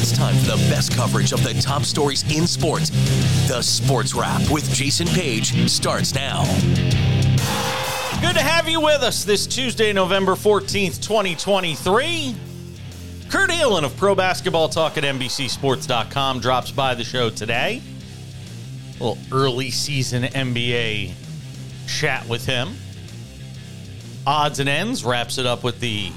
It's time for the best coverage of the top stories in sports. The Sports Wrap with Jason Page starts now. Good to have you with us this Tuesday, November 14th, 2023. Kurt Helin of Pro Basketball Talk at NBCSports.com drops by the show today. A little early season NBA chat with him. Odds and ends wraps it up with the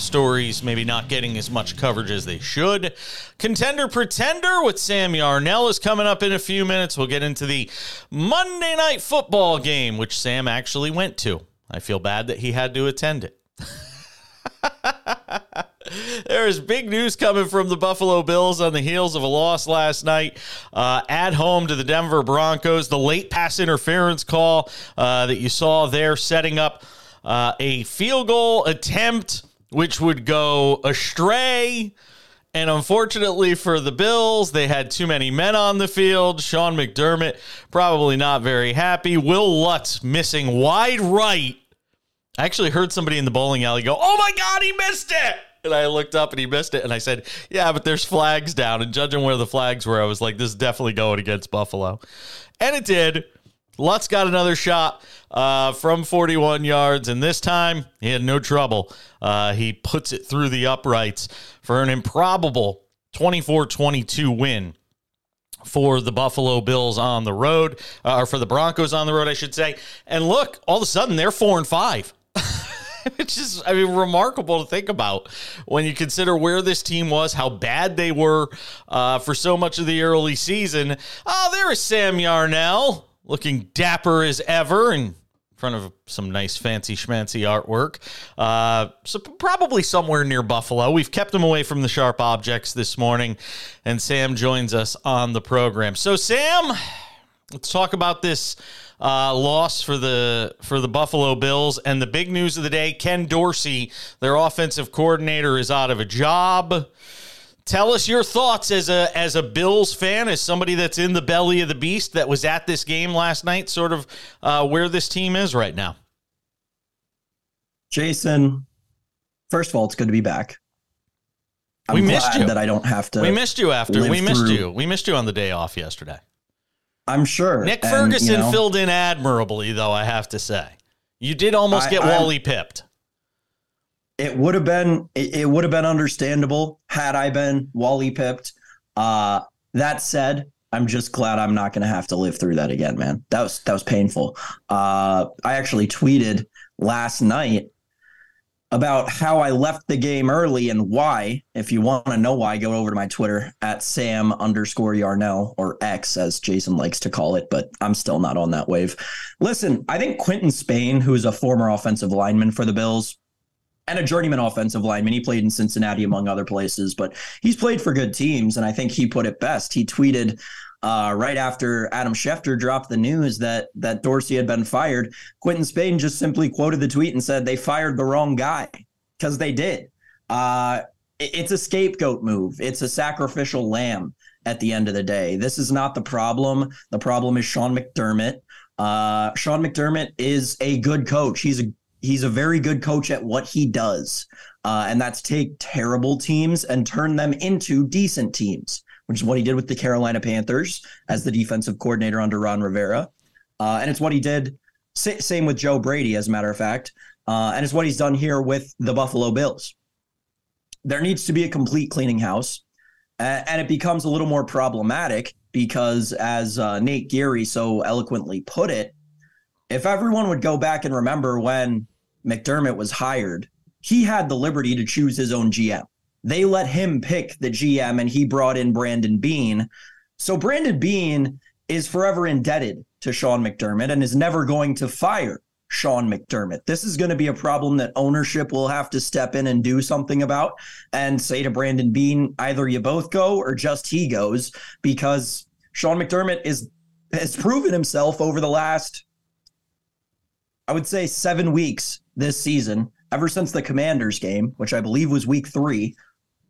stories maybe not getting as much coverage as they should. Contender Pretender with Sam Yarnell is coming up in a few minutes. We'll get into the Monday night football game, which Sam actually went to. I feel bad that he had to attend it. there is big news coming from the Buffalo Bills on the heels of a loss last night uh, at home to the Denver Broncos. The late pass interference call uh, that you saw there setting up uh, a field goal attempt which would go astray. And unfortunately for the Bills, they had too many men on the field. Sean McDermott probably not very happy. Wil Lutz missing wide right. I actually heard somebody in the bowling alley go, Oh my God, he missed it. And I looked up and he missed it. And I said, Yeah, but there's flags down. And judging where the flags were, I was like, This is definitely going against Buffalo. And it did. Lutz got another shot uh, from 41 yards, and this time he had no trouble. Uh, he puts it through the uprights for an improbable 24 22 win for the Buffalo Bills on the road, uh, or for the Broncos on the road, I should say. And look, all of a sudden they're four and five. It's just, I mean, remarkable to think about when you consider where this team was, how bad they were uh, for so much of the early season. Oh, there is Sam Yarnell looking dapper as ever in front of some nice fancy schmancy artwork. Uh, so probably somewhere near Buffalo. We've kept him away from the sharp objects this morning, and Sam joins us on the program. So Sam, let's talk about this uh, loss for the for the Buffalo Bills and the big news of the day: Ken Dorsey, their offensive coordinator, is out of a job. Tell us your thoughts as a as a Bills fan, as somebody that's in the belly of the beast that was at this game last night, sort of uh, where this team is right now. Jason, first of all, it's good to be back. I'm we missed you. That I don't have to. We missed you after. We missed through. you. We missed you on the day off yesterday. I'm sure. Nick Ferguson and, you know, filled in admirably, though. I have to say, you did almost I, get Wally pipped it would have been it, it would have been understandable had I been Wally pipped. Uh, that said, I'm just glad I'm not going to have to live through that again, man. That was that was painful. Uh, I actually tweeted last night about how I left the game early and why. If you want to know why, go over to my Twitter at Sam underscore Yarnell or X as Jason likes to call it, but I'm still not on that wave. Listen, I think Quinton Spain, who's a former offensive lineman for the Bills, and a journeyman offensive lineman. He played in Cincinnati, among other places, but he's played for good teams. And I think he put it best. He tweeted uh, right after Adam Schefter dropped the news that that Dorsey had been fired. Quinton Spain just simply quoted the tweet and said they fired the wrong guy because they did. Uh, it, it's a scapegoat move. It's a sacrificial lamb at the end of the day. This is not the problem. The problem is Sean McDermott. Uh, Sean McDermott is a good coach. He's a he's a very good coach at what he does, uh, and that's take terrible teams and turn them into decent teams, which is what he did with the Carolina Panthers as the defensive coordinator under Ron Rivera, uh, and it's what he did. Same with Joe Brady, as a matter of fact, uh, and it's what he's done here with the Buffalo Bills. There needs to be a complete cleaning house, and it becomes a little more problematic because, as uh, Nate Geary so eloquently put it, if everyone would go back and remember when McDermott was hired, he had the liberty to choose his own GM. They let him pick the GM and he brought in Brandon Beane. So Brandon Beane is forever indebted to Sean McDermott and is never going to fire Sean McDermott. This is going to be a problem that ownership will have to step in and do something about and say to Brandon Beane, either you both go or just he goes, because Sean McDermott is has proven himself over the last, I would say, seven weeks this season, ever since the Commanders game, which I believe was week three.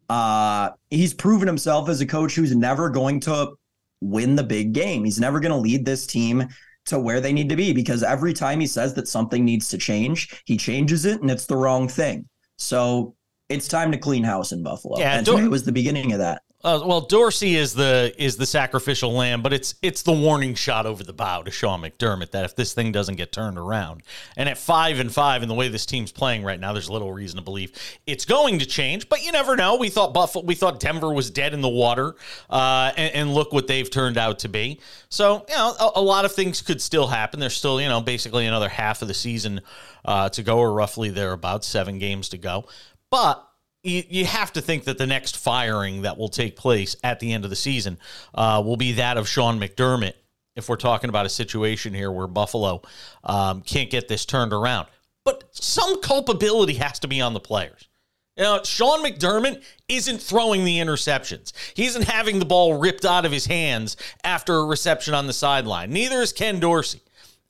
Uh, he's proven himself as a coach who's never going to win the big game. He's never going to lead this team to where they need to be because every time he says that something needs to change, he changes it and it's the wrong thing. So it's time to clean house in Buffalo. Yeah, and today was the beginning of that. Uh, well, Dorsey is the is the sacrificial lamb, but it's it's the warning shot over the bow to Sean McDermott that if this thing doesn't get turned around, and at five and five, and the way this team's playing right now, there's little reason to believe it's going to change. But you never know. We thought Buffalo, we thought Denver was dead in the water, uh, and, and, look what they've turned out to be. So you know, a, a, lot of things could still happen. There's still you know basically another half of the season uh, to go, or roughly there about seven games to go, but you, have to think that the next firing that will take place at the end of the season uh, will be that of Sean McDermott. If we're talking about a situation here where Buffalo um, can't get this turned around, but some culpability has to be on the players. You know, Sean McDermott isn't throwing the interceptions. He isn't having the ball ripped out of his hands after a reception on the sideline. Neither is Ken Dorsey.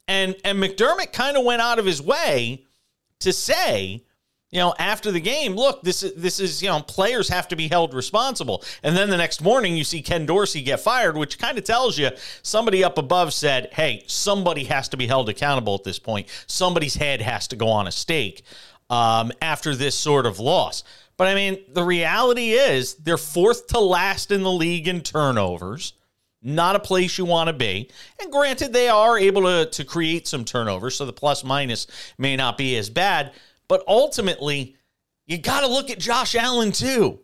And and McDermott kind of went out of his way to say you know, after the game, look, this is this is you know, players have to be held responsible. And then the next morning, you see Ken Dorsey get fired, which kind of tells you somebody up above said, "Hey, somebody has to be held accountable at this point. Somebody's head has to go on a stake um, after this sort of loss." But I mean, the reality is they're fourth to last in the league in turnovers. Not a place you want to be. And granted, they are able to, to create some turnovers, so the plus minus may not be as bad. But ultimately, you got to look at Josh Allen too.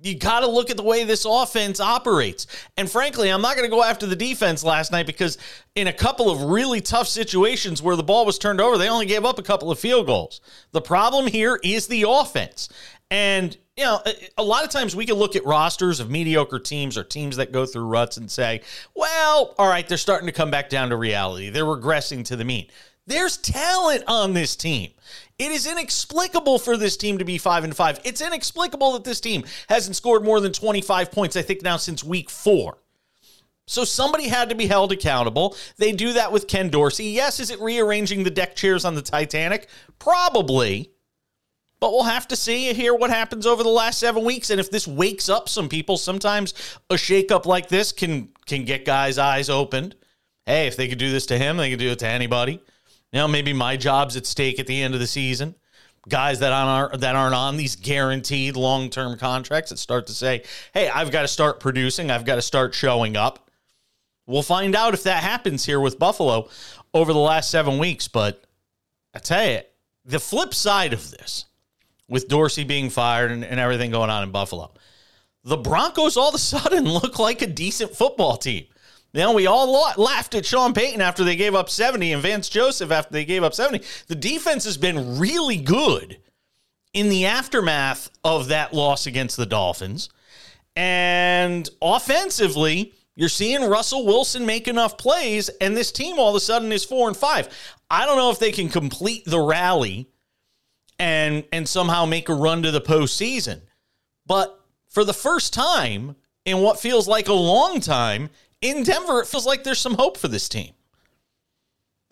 You got to look at the way this offense operates. And frankly, I'm not going to go after the defense last night because in a couple of really tough situations where the ball was turned over, they only gave up a couple of field goals. The problem here is the offense. And, you know, a lot of times we can look at rosters of mediocre teams or teams that go through ruts and say, well, all right, they're starting to come back down to reality. They're regressing to the mean. There's talent on this team. It is inexplicable for this team to be 5 and 5. It's inexplicable that this team hasn't scored more than 25 points I think now since week 4. So somebody had to be held accountable. They do that with Ken Dorsey. Yes, is it rearranging the deck chairs on the Titanic? Probably. But we'll have to see and hear what happens over the last seven weeks. And if this wakes up some people, sometimes a shakeup like this can can get guys' eyes opened. Hey, if they could do this to him, they could do it to anybody. Know, maybe my job's at stake at the end of the season. Guys that aren't that aren't on these guaranteed long term contracts that start to say, "Hey, I've got to start producing. I've got to start showing up." We'll find out if that happens here with Buffalo over the last seven weeks. But I tell you, the flip side of this, with Dorsey being fired and, and everything going on in Buffalo, the Broncos all of a sudden look like a decent football team. Know, we all laughed at Sean Payton after they gave up 70 and Vance Joseph after they gave up 70. The defense has been really good in the aftermath of that loss against the Dolphins. And offensively, you're seeing Russell Wilson make enough plays, and this team all of a sudden is four and five. I don't know if they can complete the rally and and somehow make a run to the postseason. But for the first time in what feels like a long time, in Denver, it feels like there's some hope for this team.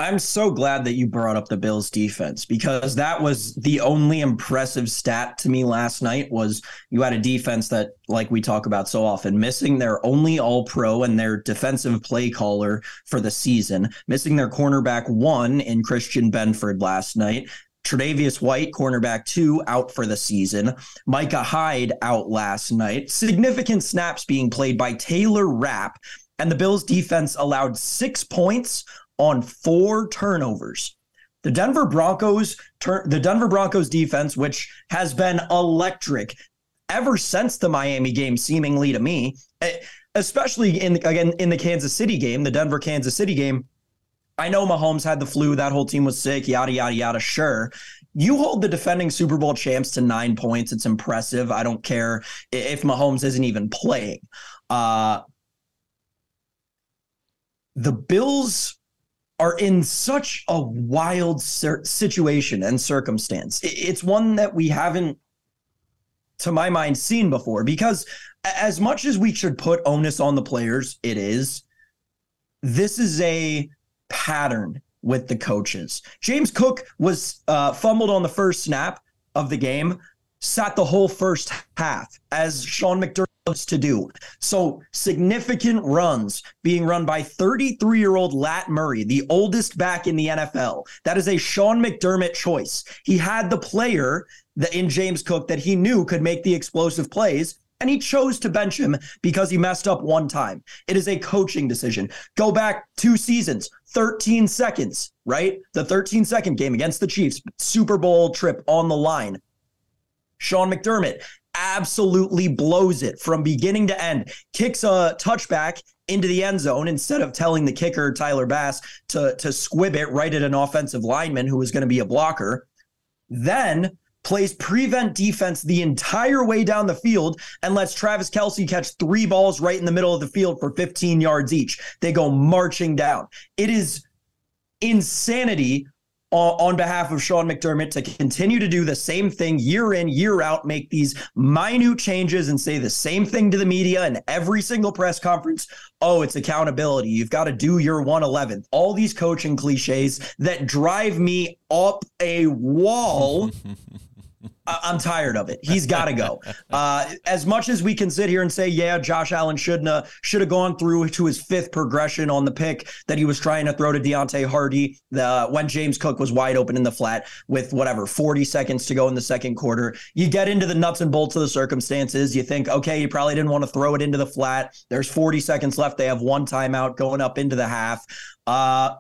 I'm so glad that you brought up the Bills defense because that was the only impressive stat to me last night was you had a defense that like we talk about so often missing their only all pro and their defensive play caller for the season missing their cornerback one in Christian Benford last night Tre'Davious White, cornerback two, out for the season. Micah Hyde out last night. Significant snaps being played by Taylor Rapp, and the Bills defense allowed six points on four turnovers. The Denver Broncos, the Denver Broncos defense, which has been electric ever since the Miami game, seemingly to me, especially in again in the Kansas City game, the Denver Kansas City game. I know Mahomes had the flu, that whole team was sick, yada yada yada. Sure, you hold the defending Super Bowl champs to nine points. It's impressive. I don't care if Mahomes isn't even playing. Uh, the Bills are in such a wild situation and circumstance. It's one that we haven't, to my mind, seen before because as much as we should put onus on the players, it is. This is a pattern with the coaches. James Cook was uh, fumbled on the first snap of the game, sat the whole first half as Sean McDermott to do. So significant runs being run by 33 year old Lat Murray, the oldest back in the NFL. That is a Sean McDermott choice. He had the player that in James Cook that he knew could make the explosive plays. and he chose to bench him because he messed up one time. It is a coaching decision. Go back two seasons, 13 seconds, right? The 13 second game against the Chiefs, Super Bowl trip on the line. Sean McDermott absolutely blows it from beginning to end, kicks a touchback into the end zone instead of telling the kicker, Tyler Bass, to, to squib it right at an offensive lineman who was going to be a blocker. Then plays prevent defense the entire way down the field and lets Travis Kelce catch three balls right in the middle of the field for 15 yards each. They go marching down. It is insanity on behalf of Sean McDermott to continue to do the same thing year in, year out, make these minute changes and say the same thing to the media in every single press conference. Oh, it's accountability. You've got to do your 111th. All these coaching cliches that drive me up a wall I'm tired of it. He's got to go. Uh, as much as we can sit here and say, yeah, Josh Allen should have should have gone through to his fifth progression on the pick that he was trying to throw to Deonte Harty the, when James Cook was wide open in the flat with whatever 40 seconds to go in the second quarter. You get into the nuts and bolts of the circumstances. You think, okay, you probably didn't want to throw it into the flat. There's 40 seconds left. They have one timeout going up into the half. Uh,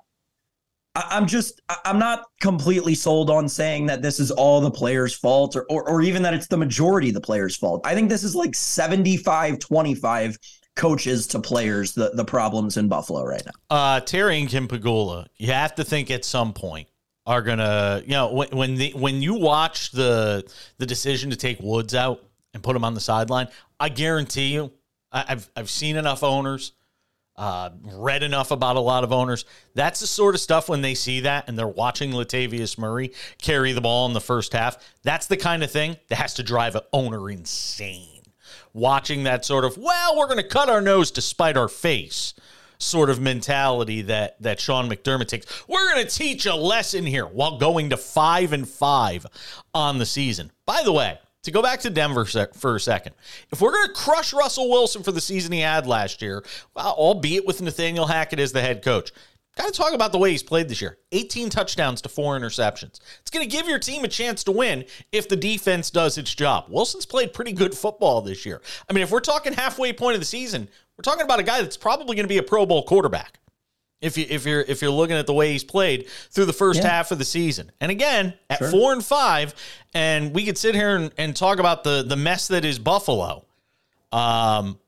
I'm just I'm not completely sold on saying that this is all the players' fault or, or, or even that it's the majority of the players' fault. I think this is like 75 25 coaches to players the the problems in Buffalo right now. Uh Terry and Kim Pegula, you have to think at some point are gonna you know when when the when you watch the the decision to take Woods out and put him on the sideline, I guarantee you, I've I've seen enough owners uh, read enough about a lot of owners. That's the sort of stuff when they see that and they're watching Latavius Murray carry the ball in the first half. That's the kind of thing that has to drive an owner insane. Watching that sort of, well, we're going to cut our nose to spite our face sort of mentality that that Sean McDermott takes. We're going to teach a lesson here while going to 5 and 5 on the season. By the way, to go back to Denver for a second, if we're going to crush Russell Wilson for the season he had last year, well, albeit with Nathaniel Hackett as the head coach, got to talk about the way he's played this year 18 touchdowns to four interceptions. It's going to give your team a chance to win if the defense does its job. Wilson's played pretty good football this year. I mean, if we're talking halfway point of the season, we're talking about a guy that's probably going to be a Pro Bowl quarterback if you if you're if you're looking at the way he's played through the first yeah. half of the season. And again, at sure. four and five, and we could sit here and, and talk about the the mess that is Buffalo. Um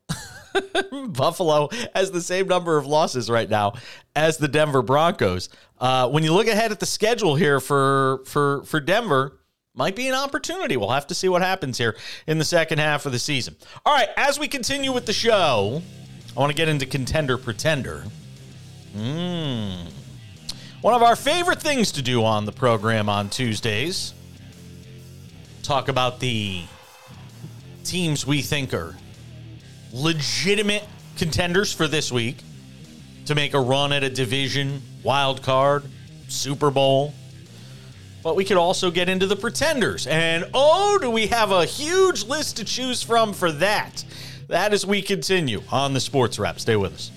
Buffalo has the same number of losses right now as the Denver Broncos. Uh, when you look ahead at the schedule here for for for Denver, might be an opportunity. We'll have to see what happens here in the second half of the season. All right, as we continue with the show, I want to get into contender pretender. Mmm. One of our favorite things to do on the program on Tuesdays. Talk about the teams we think are legitimate contenders for this week to make a run at a division, wild card, Super Bowl. But we could also get into the pretenders. And oh, do we have a huge list to choose from for that? That as we continue on the Sports Wrap. Stay with us.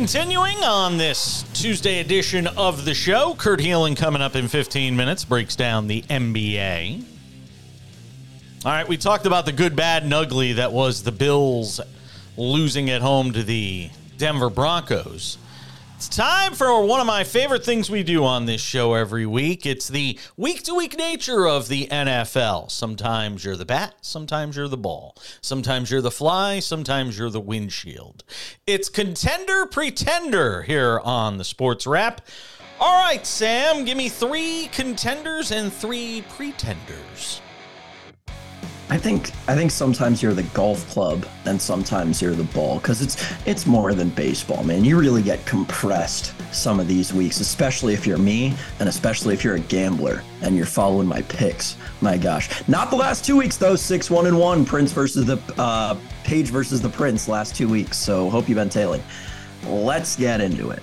Continuing on this Tuesday edition of the show, Kurt Helin coming up in 15 minutes breaks down the NBA. All right, we talked about the good, bad, and ugly that was the Bills losing at home to the Denver Broncos. It's time for one of my favorite things we do on this show every week. It's the week to week nature of the NFL. Sometimes you're the bat, sometimes you're the ball, sometimes you're the fly, sometimes you're the windshield. It's contender pretender here on the Sports Wrap. All right, Sam, give me three contenders and three pretenders. I think I think sometimes you're the golf club and sometimes you're the ball because it's it's more than baseball, man. You really get compressed some of these weeks, especially if you're me and especially if you're a gambler and you're following my picks. My gosh, not the last two weeks though. Six one and one, Prince versus the uh, Page versus the Prince last two weeks. So hope you've been tailing. Let's get into it.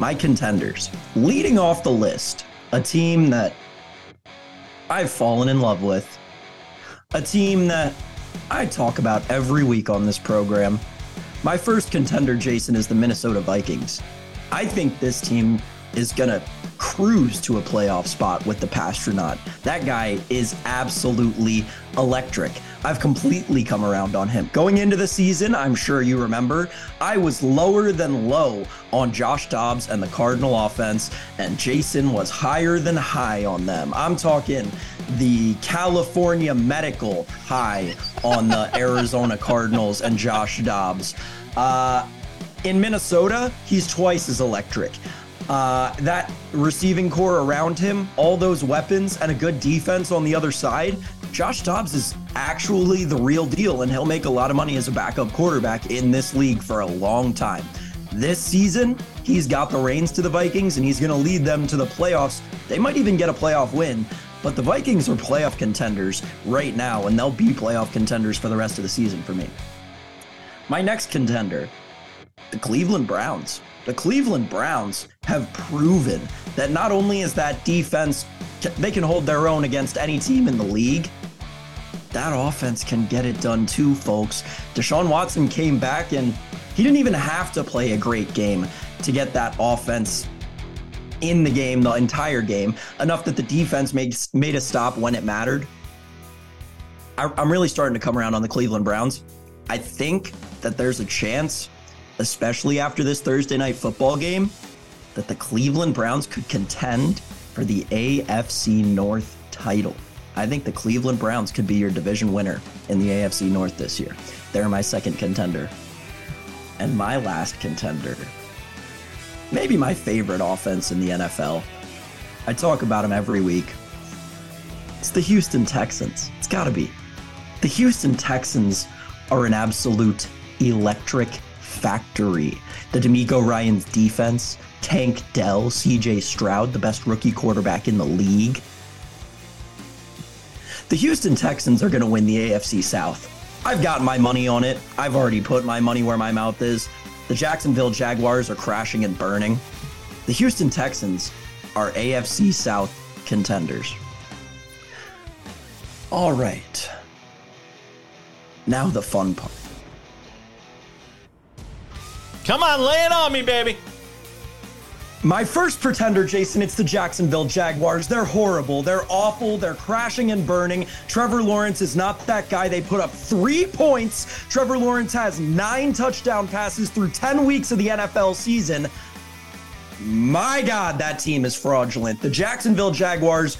My contenders, leading off the list, a team that I've fallen in love with a team that I talk about every week on this program, My first contender, Jason, is the Minnesota Vikings. I think this team is going to cruise to a playoff spot with the Passtronaut. That guy is absolutely electric. I've completely come around on him. Going into the season, I'm sure you remember, I was lower than low on Josh Dobbs and the Cardinal offense, and Jason was higher than high on them. I'm talking the California medical high on the Arizona Cardinals and Josh Dobbs. Uh, in Minnesota, he's twice as electric. Uh, that receiving core around him, all those weapons, and a good defense on the other side, Josh Dobbs is actually the real deal, and he'll make a lot of money as a backup quarterback in this league for a long time. This season, he's got the reins to the Vikings, and he's going to lead them to the playoffs. They might even get a playoff win, but the Vikings are playoff contenders right now, and they'll be playoff contenders for the rest of the season for me. My next contender, the Cleveland Browns the Cleveland Browns have proven that not only is that defense, they can hold their own against any team in the league, that offense can get it done too, folks. Deshaun Watson came back and he didn't even have to play a great game to get that offense in the game, the entire game, enough that the defense made, made a stop when it mattered. I, I'm really starting to come around on the Cleveland Browns. I think that there's a chance especially after this Thursday night football game, that the Cleveland Browns could contend for the AFC North title. I think the Cleveland Browns could be your division winner in the AFC North this year. They're my second contender. And my last contender, maybe my favorite offense in the NFL. I talk about them every week. It's the Houston Texans. It's got to be. The Houston Texans are an absolute electric factory. The DeMeco Ryans defense, Tank Dell, CJ Stroud, the best rookie quarterback in the league. The Houston Texans are going to win the AFC South. I've got my money on it. I've already put my money where my mouth is. The Jacksonville Jaguars are crashing and burning. The Houston Texans are AFC South contenders. All right. Now the fun part. Come on, lay it on me, baby. My first pretender, Jason, it's the Jacksonville Jaguars. They're horrible. They're awful. They're crashing and burning. Trevor Lawrence is not that guy. They put up three points. Trevor Lawrence has nine touchdown passes through 10 weeks of the NFL season. My God, that team is fraudulent. The Jacksonville Jaguars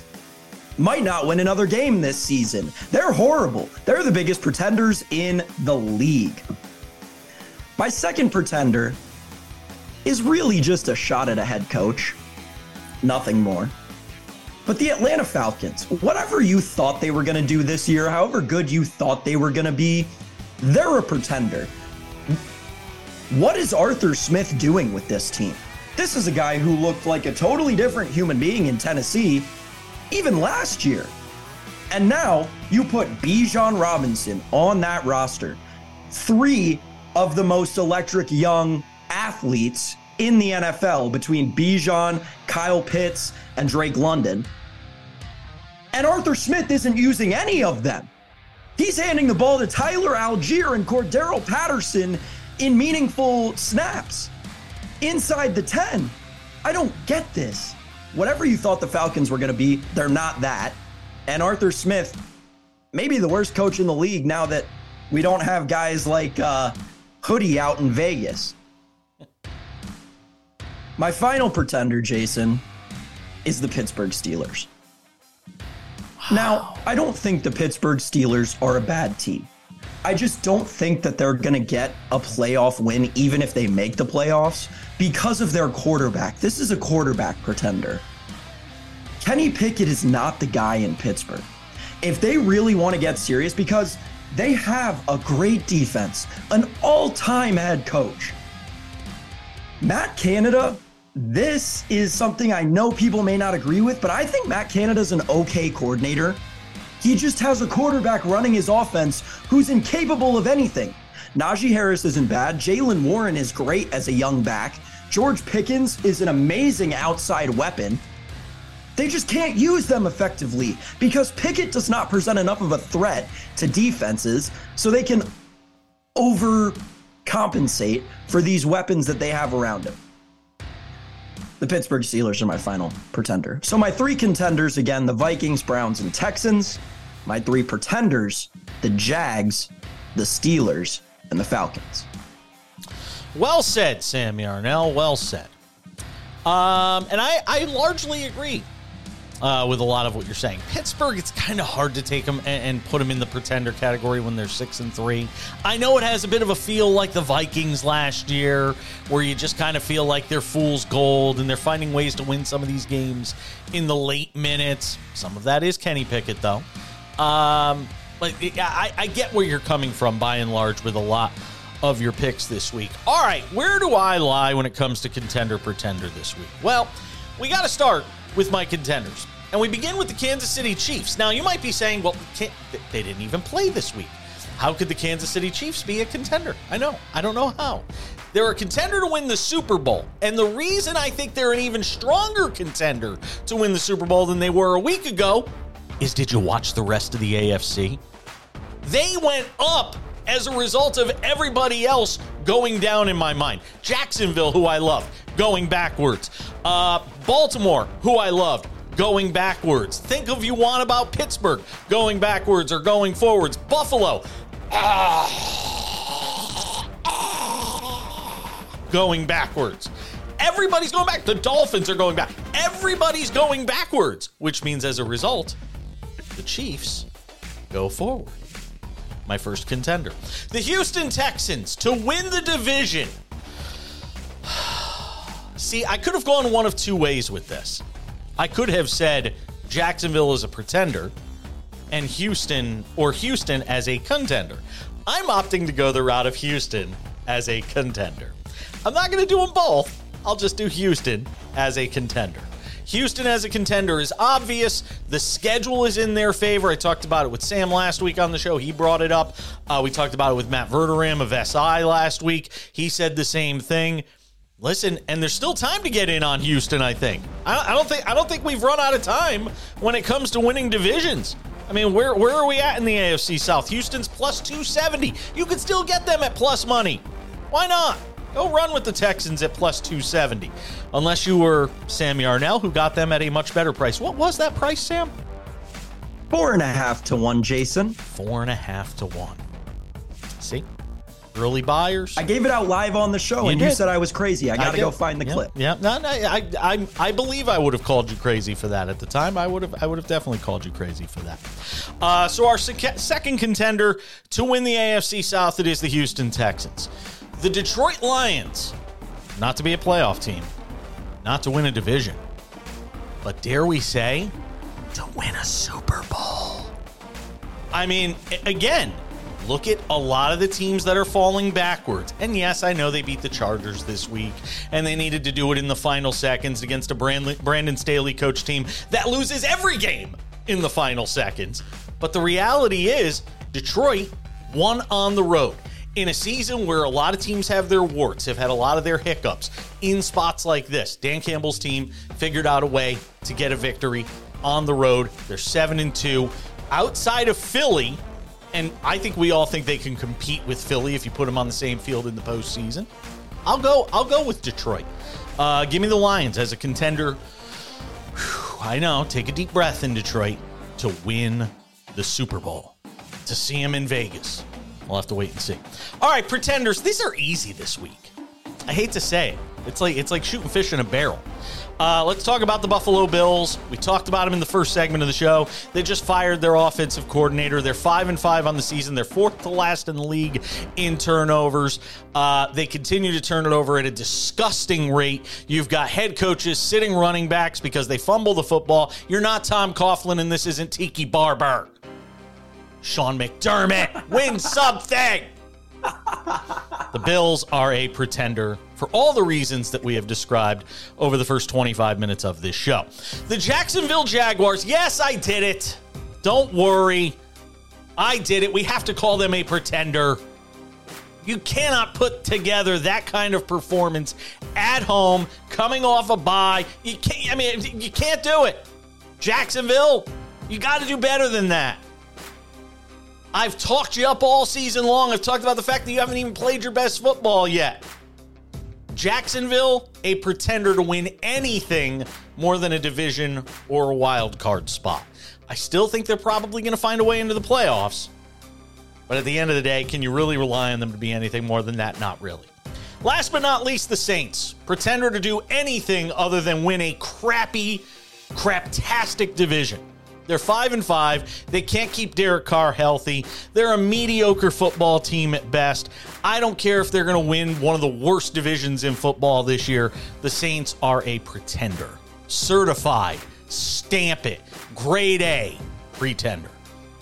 might not win another game this season. They're horrible. They're the biggest pretenders in the league. My second pretender is really just a shot at a head coach, nothing more. But the Atlanta Falcons, whatever you thought they were going to do this year, however good you thought they were going to be, they're a pretender. What is Arthur Smith doing with this team? This is a guy who looked like a totally different human being in Tennessee, even last year. And now you put Bijan Robinson on that roster. Three of the most electric young athletes in the NFL between Bijan, Kyle Pitts, and Drake London. And Arthur Smith isn't using any of them. He's handing the ball to Tyler Allgeier and Cordarrelle Patterson in meaningful snaps inside the 10. I don't get this. Whatever you thought the Falcons were going to be, they're not that. And Arthur Smith, maybe the worst coach in the league now that we don't have guys like uh, hoodie out in Vegas. My final pretender, Jason, is the Pittsburgh Steelers. Wow. Now, I don't think the Pittsburgh Steelers are a bad team. I just don't think that they're going to get a playoff win, even if they make the playoffs, because of their quarterback. This is a quarterback pretender. Kenny Pickett is not the guy in Pittsburgh. If they really want to get serious, because they have a great defense, an all time head coach. Matt Canada, this is something I know people may not agree with, but I think Matt Canada's an okay coordinator. He just has a quarterback running his offense who's incapable of anything. Najee Harris isn't bad. Jaylen Warren is great as a young back. George Pickens is an amazing outside weapon. They just can't use them effectively because Pickett does not present enough of a threat to defenses so they can overcompensate for these weapons that they have around him. The Pittsburgh Steelers are my final pretender. So my three contenders again, the Vikings, Browns, and Texans. My three pretenders, the Jags, the Steelers, and the Falcons. Well said, Sam Yarnell. Well said. Um, and I, I largely agree uh, with a lot of what you're saying. Pittsburgh, it's kind of hard to take them and, and, put them in the pretender category when they're six and three. I know it has a bit of a feel like the Vikings last year, where you just kind of feel like they're fool's gold and they're finding ways to win some of these games in the late minutes. Some of that is Kenny Pickett, though. Um, but I, I get where you're coming from by and large with a lot of your picks this week. All right, where do I lie when it comes to contender pretender this week? Well, we got to start with my contenders. And we begin with the Kansas City Chiefs. Now, you might be saying, well, they didn't even play this week. How could the Kansas City Chiefs be a contender? I know. I don't know how. They're a contender to win the Super Bowl. And the reason I think they're an even stronger contender to win the Super Bowl than they were a week ago is did you watch the rest of the AFC? They went up as a result of everybody else going down in my mind. Jacksonville, who I love, going backwards. Uh, Baltimore, who I loved, going backwards. Think of you want about Pittsburgh going backwards or going forwards. Buffalo. going backwards. Everybody's going back. The Dolphins are going back. Everybody's going backwards, which means as a result, the Chiefs go forward my first contender. The Houston Texans to win the division. See, I could have gone one of two ways with this. I could have said Jacksonville is a pretender and Houston or Houston as a contender. I'm opting to go the route of Houston as a contender. I'm not going to do them both. I'll just do Houston as a contender. Houston as a contender is obvious. The schedule is in their favor. I talked about it with Sam last week on the show. He brought it up. Uh, we talked about it with Matt Verderame of SI last week. He said the same thing. Listen, and there's still time to get in on Houston. I think. I, I don't think. I don't think we've run out of time when it comes to winning divisions. I mean, where where are we at in the AFC South? Houston's plus 270. You could still get them at plus money. Why not? Go run with the Texans at plus 270. Unless you were Sam Yarnell, who got them at a much better price. What was that price, Sam? Four and a half to one, Jason. Four and a half to one. See? Early buyers. I gave it out live on the show, you and did. you said I was crazy. I got to go find the yeah, clip. Yeah, no, no, I, I, I believe I would have called you crazy for that at the time. I would have, I would have definitely called you crazy for that. Uh, so our sec- second contender to win the AFC South, it is the Houston Texans. The Detroit Lions, not to be a playoff team, not to win a division, but dare we say, to win a Super Bowl. I mean, again, look at a lot of the teams that are falling backwards. And yes, I know they beat the Chargers this week, and they needed to do it in the final seconds against a Brandon Staley coach team that loses every game in the final seconds. But the reality is, Detroit won on the road in a season where a lot of teams have their warts, have had a lot of their hiccups in spots like this. Dan Campbell's team figured out a way to get a victory on the road. They're 7 and 2 outside of Philly, and I think we all think they can compete with Philly if you put them on the same field in the postseason. I'll go. I'll go with Detroit. Uh, give me the Lions as a contender. Whew, I know. Take a deep breath in Detroit to win the Super Bowl. To see them in Vegas. We'll have to wait and see. All right, pretenders. These are easy this week. I hate to say it. It's like it's like shooting fish in a barrel. Uh, let's talk about the Buffalo Bills. We talked about them in the first segment of the show. They just fired their offensive coordinator. They're five and five on the season. They're fourth to last in the league in turnovers. Uh, they continue to turn it over at a disgusting rate. You've got head coaches sitting running backs because they fumble the football. You're not Tom Coughlin, and this isn't Tiki Barber. Sean McDermott, win something. the Bills are a pretender for all the reasons that we have described over the first 25 minutes of this show. The Jacksonville Jaguars, yes, I did it. Don't worry. I did it. We have to call them a pretender. You cannot put together that kind of performance at home, coming off a bye. You can't, I mean, you can't do it. Jacksonville, you got to do better than that. I've talked you up all season long. I've talked about the fact that you haven't even played your best football yet. Jacksonville, a pretender to win anything more than a division or a wild card spot. I still think they're probably going to find a way into the playoffs. But at the end of the day, can you really rely on them to be anything more than that? Not really. Last but not least, the Saints. Pretender to do anything other than win a crappy, craptastic division. They're five and five. They can't keep Derek Carr healthy. They're a mediocre football team at best. I don't care if they're going to win one of the worst divisions in football this year. The Saints are a pretender. Certified. Stamp it. Grade A. Pretender.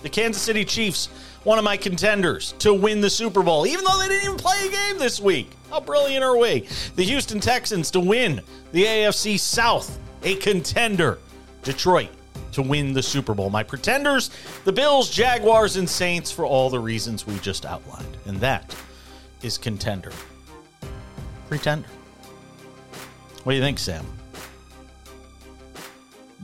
The Kansas City Chiefs, one of my contenders to win the Super Bowl, even though they didn't even play a game this week. How brilliant are we? The Houston Texans to win the AFC South, a contender. Detroit to win the Super Bowl. My pretenders, the Bills, Jaguars, and Saints for all the reasons we just outlined. And that is contender. Pretender. What do you think, Sam?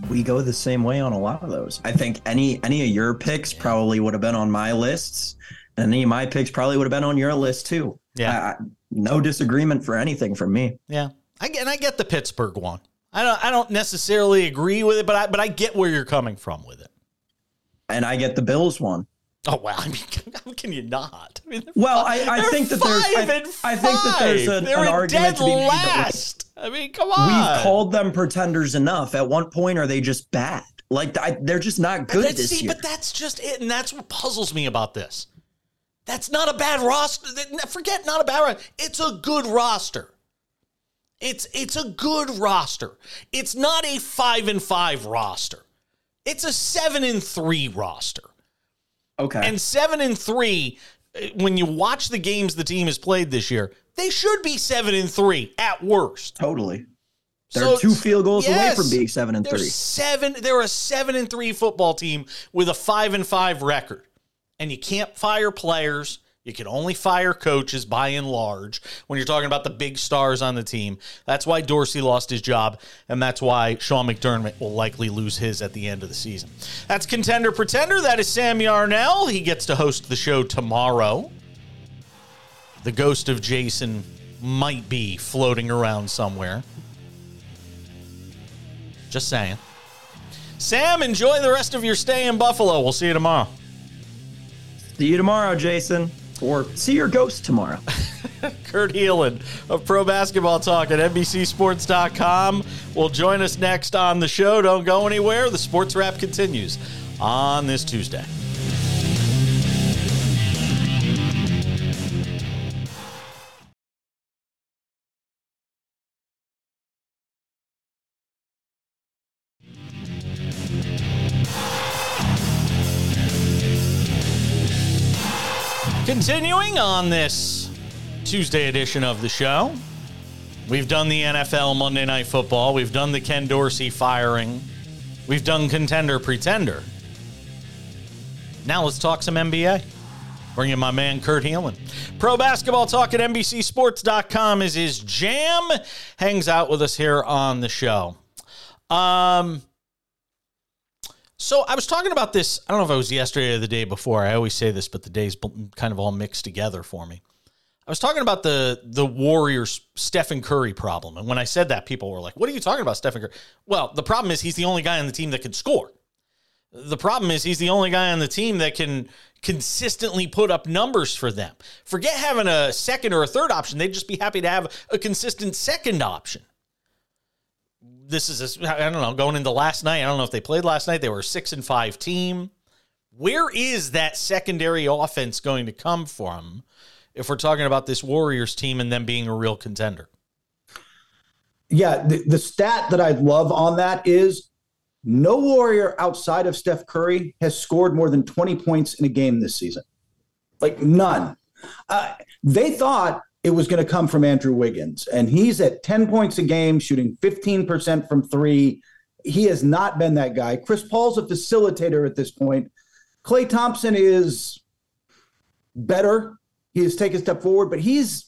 We go the same way on a lot of those. I think any any of your picks probably would have been on my lists, and any of my picks probably would have been on your list too. Yeah. I, I, no disagreement for anything from me. Yeah. I get, and I get the Pittsburgh one. I don't I don't necessarily agree with it, but I but I get where you're coming from with it. And I get the Bills one. Oh well, I mean, how can you not? I mean, well, I, I think that there's I, I, think that there's an, an argument to be made. Last. I mean, come on. We've called them pretenders enough. At one point, are they just bad? Like I, they're just not good this see, year. But that's just it, and that's what puzzles me about this. That's not a bad roster. Forget not a bad roster. It's a good roster. It's it's a good roster. It's not a five and five roster. It's a seven and three roster. Okay. And seven and three, uh, when you watch the games the team has played this year, they should be seven and three at worst. Totally. They're so, two field goals yes, away from being seven and three. Seven. They're a seven and three football team with a five and five record, and you can't fire players. You can only fire coaches by and large when you're talking about the big stars on the team. That's why Dorsey lost his job, and that's why Sean McDermott will likely lose his at the end of the season. That's Contender Pretender. That is Sam Yarnell. He gets to host the show tomorrow. The ghost of Jason might be floating around somewhere. Just saying. Sam, enjoy the rest of your stay in Buffalo. We'll see you tomorrow. See you tomorrow, Jason or see your ghost tomorrow. Kurt Helin of Pro Basketball Talk at NBCSports.com will join us next on the show. Don't go anywhere. The sports wrap continues on this Tuesday. Continuing on this Tuesday edition of the show, we've done the NFL Monday Night Football, we've done the Ken Dorsey firing, we've done Contender Pretender. Now let's talk some NBA. Bring in my man Kurt Helin. Pro basketball talk at NBCSports.com is his jam. Hangs out with us here on the show. Um, so I was talking about this. I don't know if it was yesterday or the day before. I always say this, but the days kind of all mixed together for me. I was talking about the the Warriors Stephen Curry problem, and when I said that, people were like, "What are you talking about, Stephen Curry?" Well, the problem is he's the only guy on the team that can score. The problem is he's the only guy on the team that can consistently put up numbers for them. Forget having a second or a third option; they'd just be happy to have a consistent second option this is I don't know going into last night. I don't know if they played last night. They were a six and five team. Where is that secondary offense going to come from if we're talking about this Warriors team and them being a real contender? Yeah, the, the stat that I love on that is no Warrior outside of Steph Curry has scored more than 20 points in a game this season. Like none. Uh, they thought it was going to come from Andrew Wiggins. And he's at 10 points a game, shooting 15% from three. He has not been that guy. Chris Paul's a facilitator at this point. Klay Thompson is better. He has taken a step forward, but he's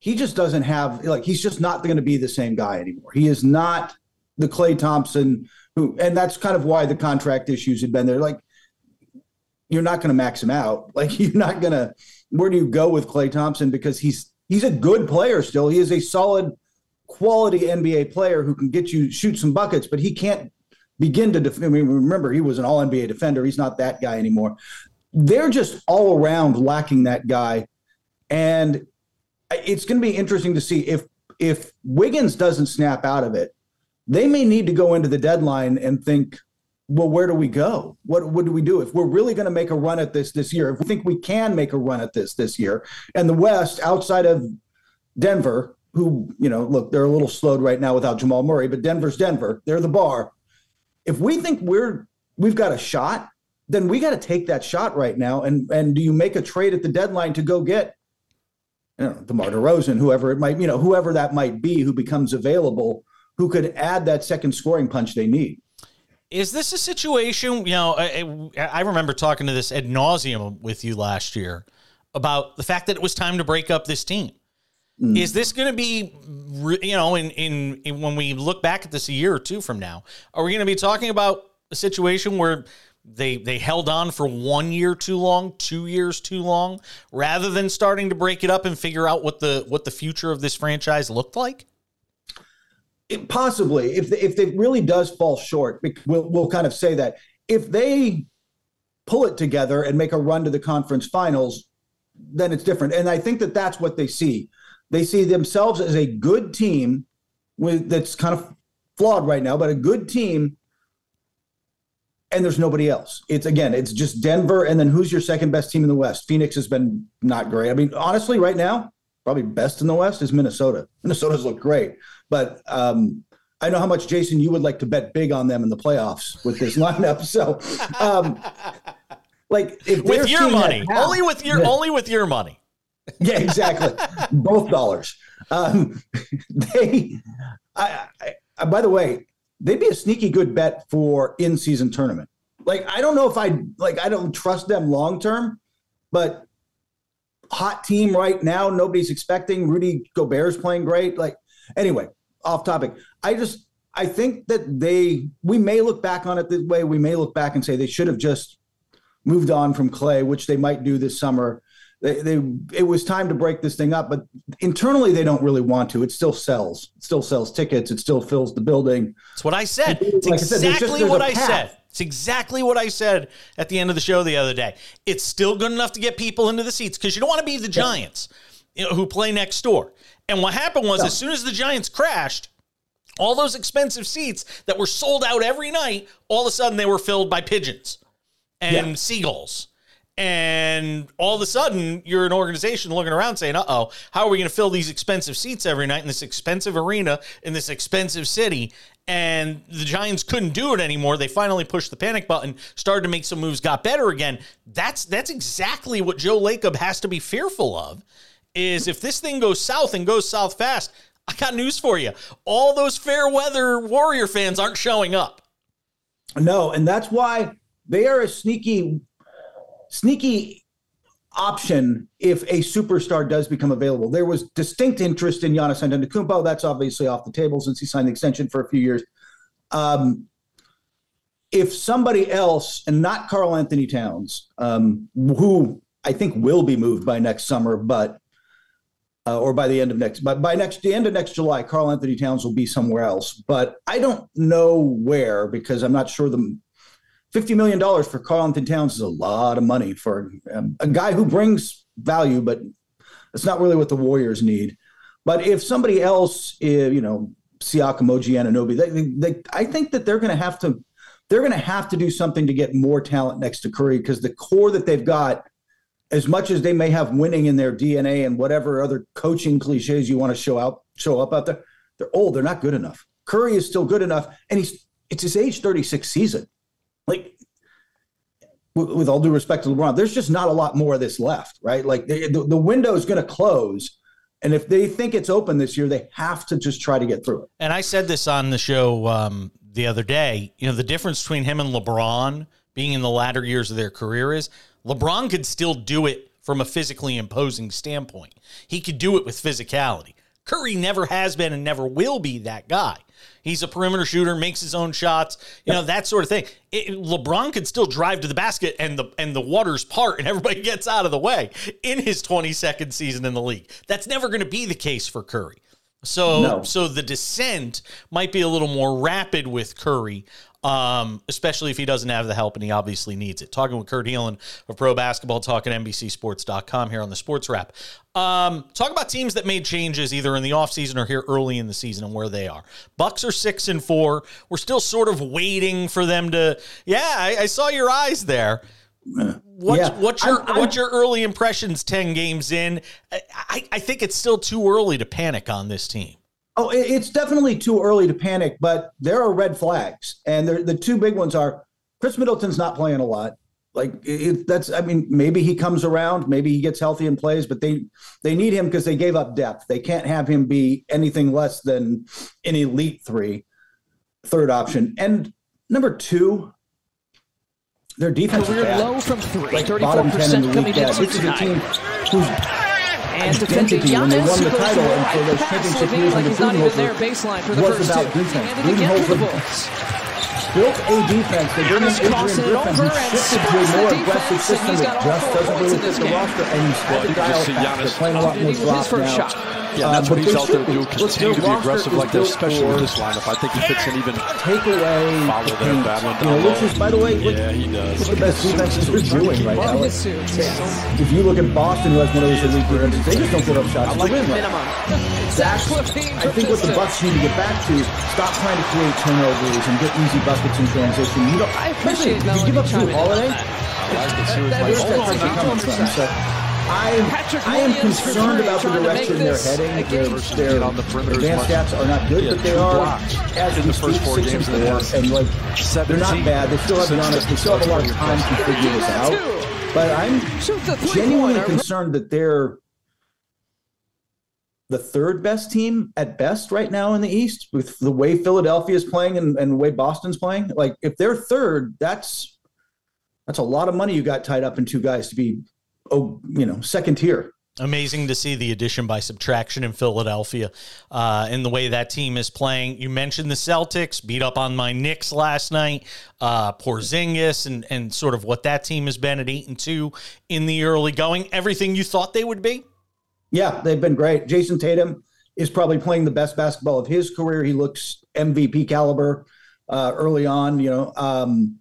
he just doesn't have like he's just not going to be the same guy anymore. He is not the Klay Thompson who, and that's kind of why the contract issues had been there. Like you're not going to max him out. Like you're not going to. Where do you go with Klay Thompson because he's he's a good player still. He is a solid quality NBA player who can get you shoot some buckets, but he can't begin to defend. I mean, remember he was an All NBA defender. He's not that guy anymore. They're just all around lacking that guy, and it's going to be interesting to see if if Wiggins doesn't snap out of it. They may need to go into the deadline and think, well, where do we go? What what do we do if we're really going to make a run at this this year? If we think we can make a run at this this year, and the West outside of Denver, who you know, look, they're a little slowed right now without Jamal Murray, but Denver's Denver. They're the bar. If we think we're we've got a shot, then we got to take that shot right now. And and do you make a trade at the deadline to go get you know, DeMar DeRozan, whoever it might, you know, whoever that might be who becomes available, who could add that second scoring punch they need. Is this a situation? You know, I, I remember talking to this ad nauseum with you last year about the fact that it was time to break up this team. Mm. Is this going to be, you know, in, in, in when we look back at this a year or two from now, are we going to be talking about a situation where they they held on for one year too long, two years too long, rather than starting to break it up and figure out what the what the future of this franchise looked like? It, possibly, if the, if it really does fall short, we'll we'll kind of say that if they pull it together and make a run to the conference finals, then it's different. And I think that that's what they see. They see themselves as a good team with that's kind of flawed right now, but a good team and there's nobody else. It's again, it's just Denver, and then who's your second best team in the West? Phoenix has been not great. I mean, honestly, right now, probably best in the West is Minnesota. Minnesota's look great, but um, I know how much Jason you would like to bet big on them in the playoffs with this lineup. So, um, like, if with your money, only with your yeah. only with your money. Yeah, exactly. Both dollars. Um, they, I, I, by the way, they'd be a sneaky good bet for in season tournament. Like I don't know if I like I don't trust them long term, but hot team right now. Nobody's expecting Rudy Gobert's playing great. Like anyway, off topic. I just I think that they we may look back on it this way. We may look back and say they should have just moved on from Klay, which they might do this summer. They, they it was time to break this thing up but internally they don't really want to. It still sells. It still sells tickets. It still fills the building. It's what i said. It's like exactly I said, just, what i said. It's exactly what i said at the end of the show the other day. It's still good enough to get people into the seats because you don't want to be the giants you know, who play next door. And what happened was as soon as the giants crashed all those expensive seats that were sold out every night all of a sudden they were filled by pigeons and yeah. seagulls. And all of a sudden you're an organization looking around saying uh-oh how are we going to fill these expensive seats every night in this expensive arena in this expensive city? And the giants couldn't do it anymore. They finally pushed the panic button started to make some moves got better again. That's that's exactly what joe lacob has to be fearful of is if this thing goes south and goes south fast i got news for you all those fair weather warrior fans aren't showing up no and that's why they are a sneaky sneaky option if a superstar does become available. There was distinct interest in Giannis Antetokounmpo. That's obviously off the table since he signed the extension for a few years. Um, if somebody else, and not Karl-Anthony Towns, um, who I think will be moved by next summer, but uh, or by the end of next, but by next the end of next July, Karl-Anthony Towns will be somewhere else. But I don't know where because I'm not sure the $50 million for Karl-Anthony Towns is a lot of money for um, a guy who brings value, but it's not really what the Warriors need. But if somebody else, eh, you know, Siakam, OG Anunoby, they, they, I think that they're going to have to, they're going to have to do something to get more talent next to Curry because the core that they've got, as much as they may have winning in their DNA and whatever other coaching cliches you want to show out, show up out there, they're old. They're not good enough. Curry is still good enough, and he's it's his age 36 season. Like, with all due respect to LeBron, there's just not a lot more of this left, right? Like the, the, the window is going to close. And if they think it's open this year, they have to just try to get through it. And I said this on the show um, the other day. You know, the difference between him and LeBron being in the latter years of their career is LeBron could still do it from a physically imposing standpoint. He could do it with physicality. Curry never has been and never will be that guy. He's a perimeter shooter, makes his own shots, you know that sort of thing. It, LeBron could still drive to the basket and the and the waters part and everybody gets out of the way in his 22nd season in the league. That's never going to be the case for Curry. So No. so the descent might be a little more rapid with Curry, um, especially if he doesn't have the help and he obviously needs it. Talking with Kurt Helin of Pro Basketball Talk at NBCSports.com here on the Sports Wrap. Um, talk about teams that made changes either in the offseason or here early in the season and where they are. Bucks are six and four. We're still sort of waiting for them to. Yeah, I, I saw your eyes there. What's, Yeah. what's your I'm- I'm- what's your early impressions? Ten games in, I, I, I think it's still too early to panic on this team. Oh, it's definitely too early to panic, but there are red flags, and the two big ones are Khris Middleton's not playing a lot. Like it, that's, I mean, maybe he comes around, maybe he gets healthy and plays, but they they need him because they gave up depth. They can't have him be anything less than an elite three, third option. And number two, their defense is Career bad. low from three. like bottom ten in 34% the coming league. Yeah, into this is a team who's And defending identity when they Giannis, won who the goes title and for right those pass championship Levine years like under he's not even Budenholzer there baseline for the was first about two. defense. Handed again for the Budenholzer Bulls. built a defense. They bring in Giannis Adrian crossing it Griffin, over and shifted to a more aggressive and system he's that got all just four doesn't points really fit the game. roster. And he's had Well, the you dial just see back. Giannis playing a lot more he with his drop first now. shot. Yeah, that's Uh, what he's out there should to do. be. Look, Continue to be aggressive like this, built especially with for this lineup. I think he fits in even Take away follow the there, paint. battling You know, down which low. is, by the way, what, Yeah, he does. what's the best defenses they're doing right now. Love Like, his if you look at Boston, who has one of those elite defenses, they just don't give up shots to win. right Minimum. That's, I think what the. Bucks need to get back to is stop trying to create turnovers and get easy buckets in transition. You don't, I appreciate listen, if you give up to chiming in on Holiday, that. where's That is that hold pressure on, coming I, Patrick I am Williams concerned about the trying to make direction they're heading. Their, their on the perimeter advanced stats are not good, Yeah, but they are as in the first four games of the season. and like they're not bad. They still have Giannis. They still have a lot of time to figure this out. But I'm genuinely concerned that they're the third best team at best right now in the East with the way Philadelphia is playing and, and the way Boston's playing. Like if they're third, that's that's a lot of money you got tied up in two guys to be oh you know second tier. Amazing to see the addition by subtraction in Philadelphia uh, and the way that team is playing. You mentioned the Celtics beat up on my Knicks last night. Uh, Porzingis and and sort of what that team has been at eight and two in the early going. Everything you thought they would be. Yeah, they've been great. Jayson Tatum is probably playing the best basketball of his career. He looks MVP caliber uh, early on, you know. Um,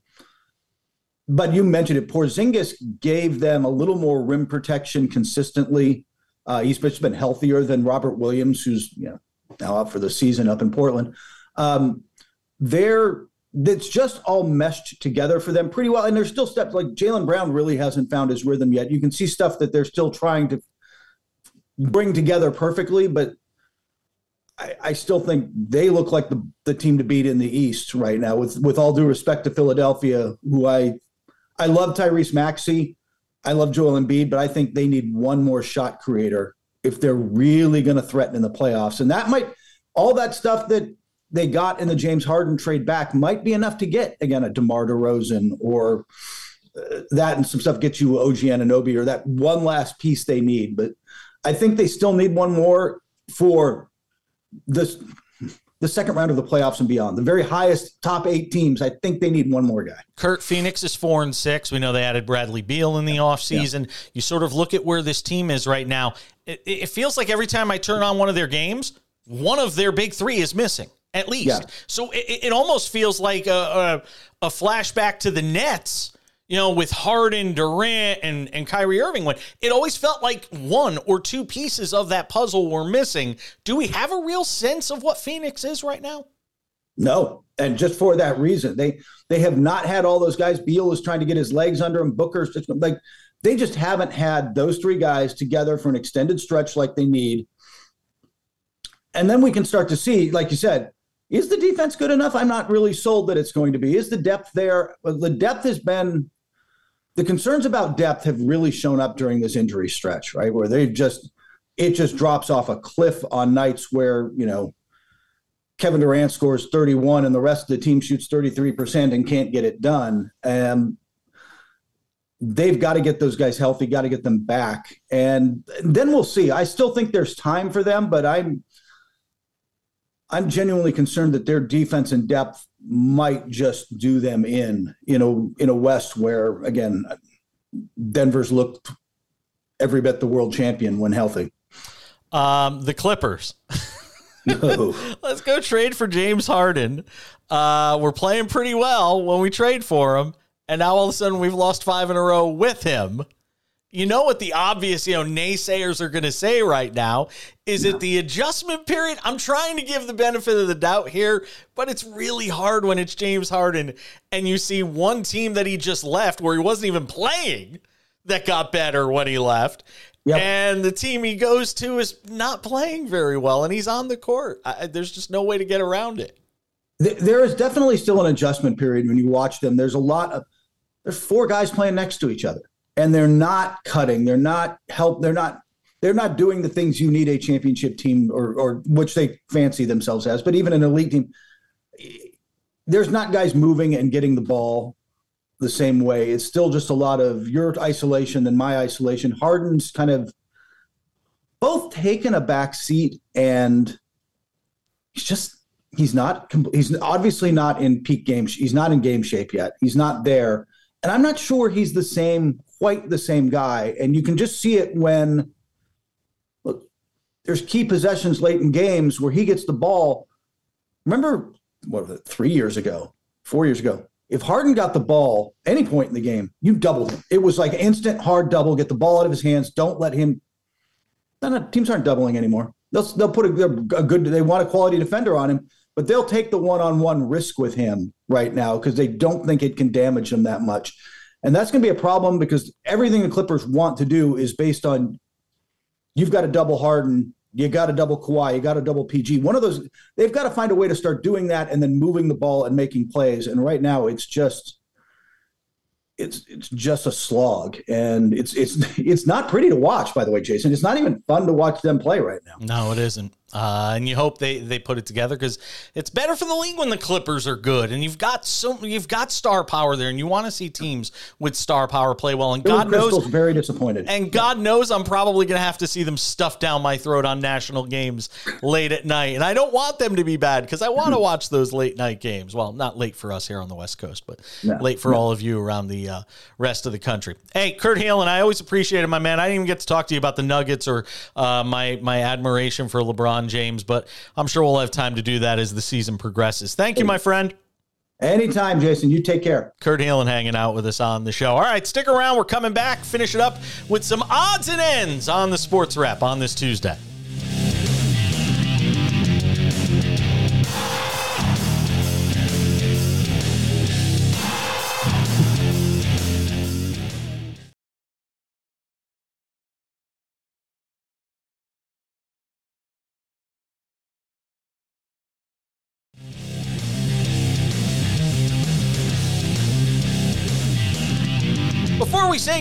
but you mentioned it. Porzingis gave them a little more rim protection consistently. Uh, he's been healthier than Robert Williams, who's you know now out for the season up in Portland. Um, they're it's just all meshed together for them pretty well. And there's still steps like Jaylen Brown really hasn't found his rhythm yet. You can see stuff that they're still trying to bring together perfectly, but I, I still think they look like the, the team to beat in the East right now. With with all due respect to Philadelphia, who I I love Tyrese Maxey, I love Joel Embiid, but I think they need one more shot creator if they're really going to threaten in the playoffs. And that might all that stuff that they got in the James Harden trade back might be enough to get again a DeMar DeRozan or uh, that and some stuff get you OG Anunoby or that one last piece they need. But I think they still need one more for this the second round of the playoffs and beyond. The very highest top eight teams. I think they need one more guy. Kurt Phoenix is four and six. We know they added Bradley Beal in the offseason. You sort of look at where this team is right now. It, it feels like every time I turn on one of their games, one of their big three is missing, at least. Yeah. So it, it almost feels like a, a, a flashback to the Nets. You know, with Harden, Durant, and, and Kyrie Irving, when it always felt like one or two pieces of that puzzle were missing. Do we have a real sense of what Phoenix is right now? No, and just for that reason, they they have not had all those guys. Beal is trying to get his legs under him. Booker's just like they just haven't had those three guys together for an extended stretch like they need. And then we can start to see, like you said, is the defense good enough? I'm not really sold that it's going to be. Is the depth there? The depth has been the concerns about depth have really shown up during this injury stretch, right? Where they just it just drops off a cliff on nights where, you know, Kevin Durant scores 31 and the rest of the team shoots 33% and can't get it done. And they've got to get those guys healthy, got to get them back. And then we'll see. I still think there's time for them, but I'm I'm genuinely concerned that their defense and depth might just do them in, you know, in a West where again, Denver's looked every bit the world champion when healthy. Um, the Clippers. No. Let's go trade for James Harden. Uh, we're playing pretty well when we trade for him, and now all of a sudden we've lost five in a row with him. You know what the obvious, you know, naysayers are going to say right now is it the adjustment period? I'm trying to give the benefit of the doubt here, but it's really hard when it's James Harden and you see one team that he just left where he wasn't even playing that got better when he left. Yep. And the team he goes to is not playing very well, and he's on the court. I, there's just no way to get around it. There is definitely still an adjustment period when you watch them. There's a lot of there's four guys playing next to each other, and they're not cutting. They're not help. They're not they're not doing the things you need a championship team or or which they fancy themselves as. But even an elite team, there's not guys moving and getting the ball the same way. It's still just a lot of your isolation and my isolation. Harden's kind of both taken a back seat and he's just he's not he's obviously not in peak game he's not in game shape yet he's not there and i'm not sure he's the same quite the same guy and you can just see it when look there's key possessions late in games where he gets the ball remember what was it 3 years ago 4 years ago if Harden got the ball any point in the game, you doubled him. It was like instant hard double, get the ball out of his hands, don't let him no, no, teams aren't doubling anymore. They'll they'll put a, a good. They want a quality defender on him, but they'll take the one-on-one risk with him right now because they don't think it can damage him that much, and that's going to be a problem because everything the Clippers want to do is based on you've got to double Harden, you got to double Kawhi, you got to double PG. One of those, they've got to find a way to start doing that and then moving the ball and making plays. And right now, it's just it's it's just a slog, and it's it's it's not pretty to watch. By the way, Jason, it's not even fun to watch them play right now. No, it isn't. Uh, and you hope they, they put it together because it's better for the league when the Clippers are good and you've got so you've got star power there and you want to see teams with star power play well. And God Crystal's knows, very disappointed. and God knows, I'm probably going to have to see them stuff down my throat on national games late at night. And I don't want them to be bad because I want to watch those late night games. Well, not late for us here on the West Coast, but No, late for all of you around the uh, rest of the country. Hey, Kurt Helin, I always appreciated my man. I didn't even get to talk to you about the Nuggets or uh, my my admiration for LeBron James, but I'm sure we'll have time to do that as the season progresses. Thank you, my friend. Anytime, Jason. You take care. Kurt Helin hanging out with us on the show. All right, stick around. We're coming back. Finish it up with some odds and ends on the sports wrap on this Tuesday.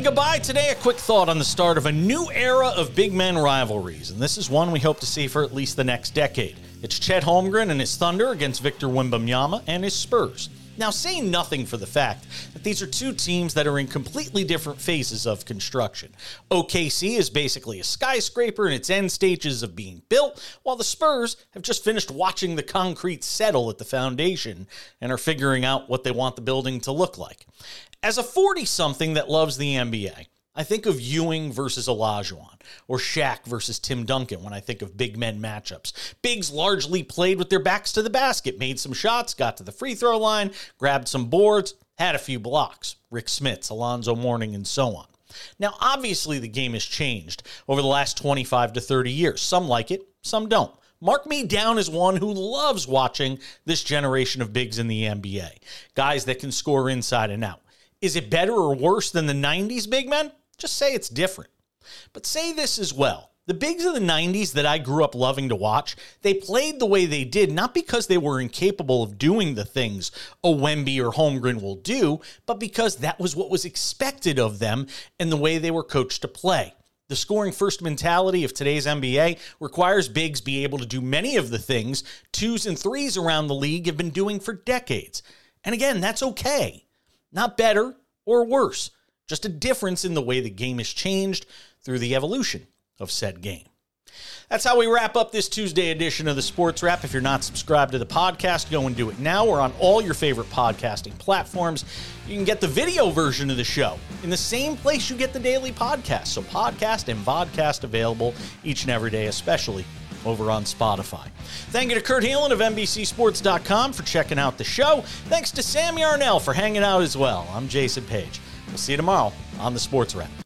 Goodbye today, a quick thought on the start of a new era of big men rivalries, and this is one we hope to see for at least the next decade. It's Chet Holmgren and his Thunder against Victor Wembanyama and his Spurs. Now, say nothing for the fact that these are two teams that are in completely different phases of construction. OKC is basically a skyscraper in its end stages of being built, while the Spurs have just finished watching the concrete settle at the foundation and are figuring out what they want the building to look like. As a 40 something that loves the NBA, I think of Ewing versus Olajuwon or Shaq versus Tim Duncan when I think of big men matchups. Bigs largely played with their backs to the basket, made some shots, got to the free throw line, grabbed some boards, had a few blocks. Rick Smits, Alonzo Mourning, and so on. Now, obviously, the game has changed over the last 25 to 30 years. Some like it, some don't. Mark me down as one who loves watching this generation of bigs in the NBA. Guys that can score inside and out. Is it better or worse than the 90s big men? Just say it's different. But say this as well. The bigs of the 90s that I grew up loving to watch, they played the way they did, not because they were incapable of doing the things a Wemby or Holmgren will do, but because that was what was expected of them and the way they were coached to play. The scoring first mentality of today's NBA requires bigs be able to do many of the things twos and threes around the league have been doing for decades. And again, that's okay. Not better or worse, just a difference in the way the game has changed through the evolution of said game. That's how we wrap up this Tuesday edition of the Sports Wrap. If you're not subscribed to the podcast, go and do it now. We're on all your favorite podcasting platforms. You can get the video version of the show in the same place you get the daily podcast. So, podcast and vodcast available each and every day, especially over on Spotify. Thank you to Kurt Helin of NBCSports.com for checking out the show. Thanks to Sam Yarnell for hanging out as well. I'm Jason Page. We'll see you tomorrow on the Sports Wrap.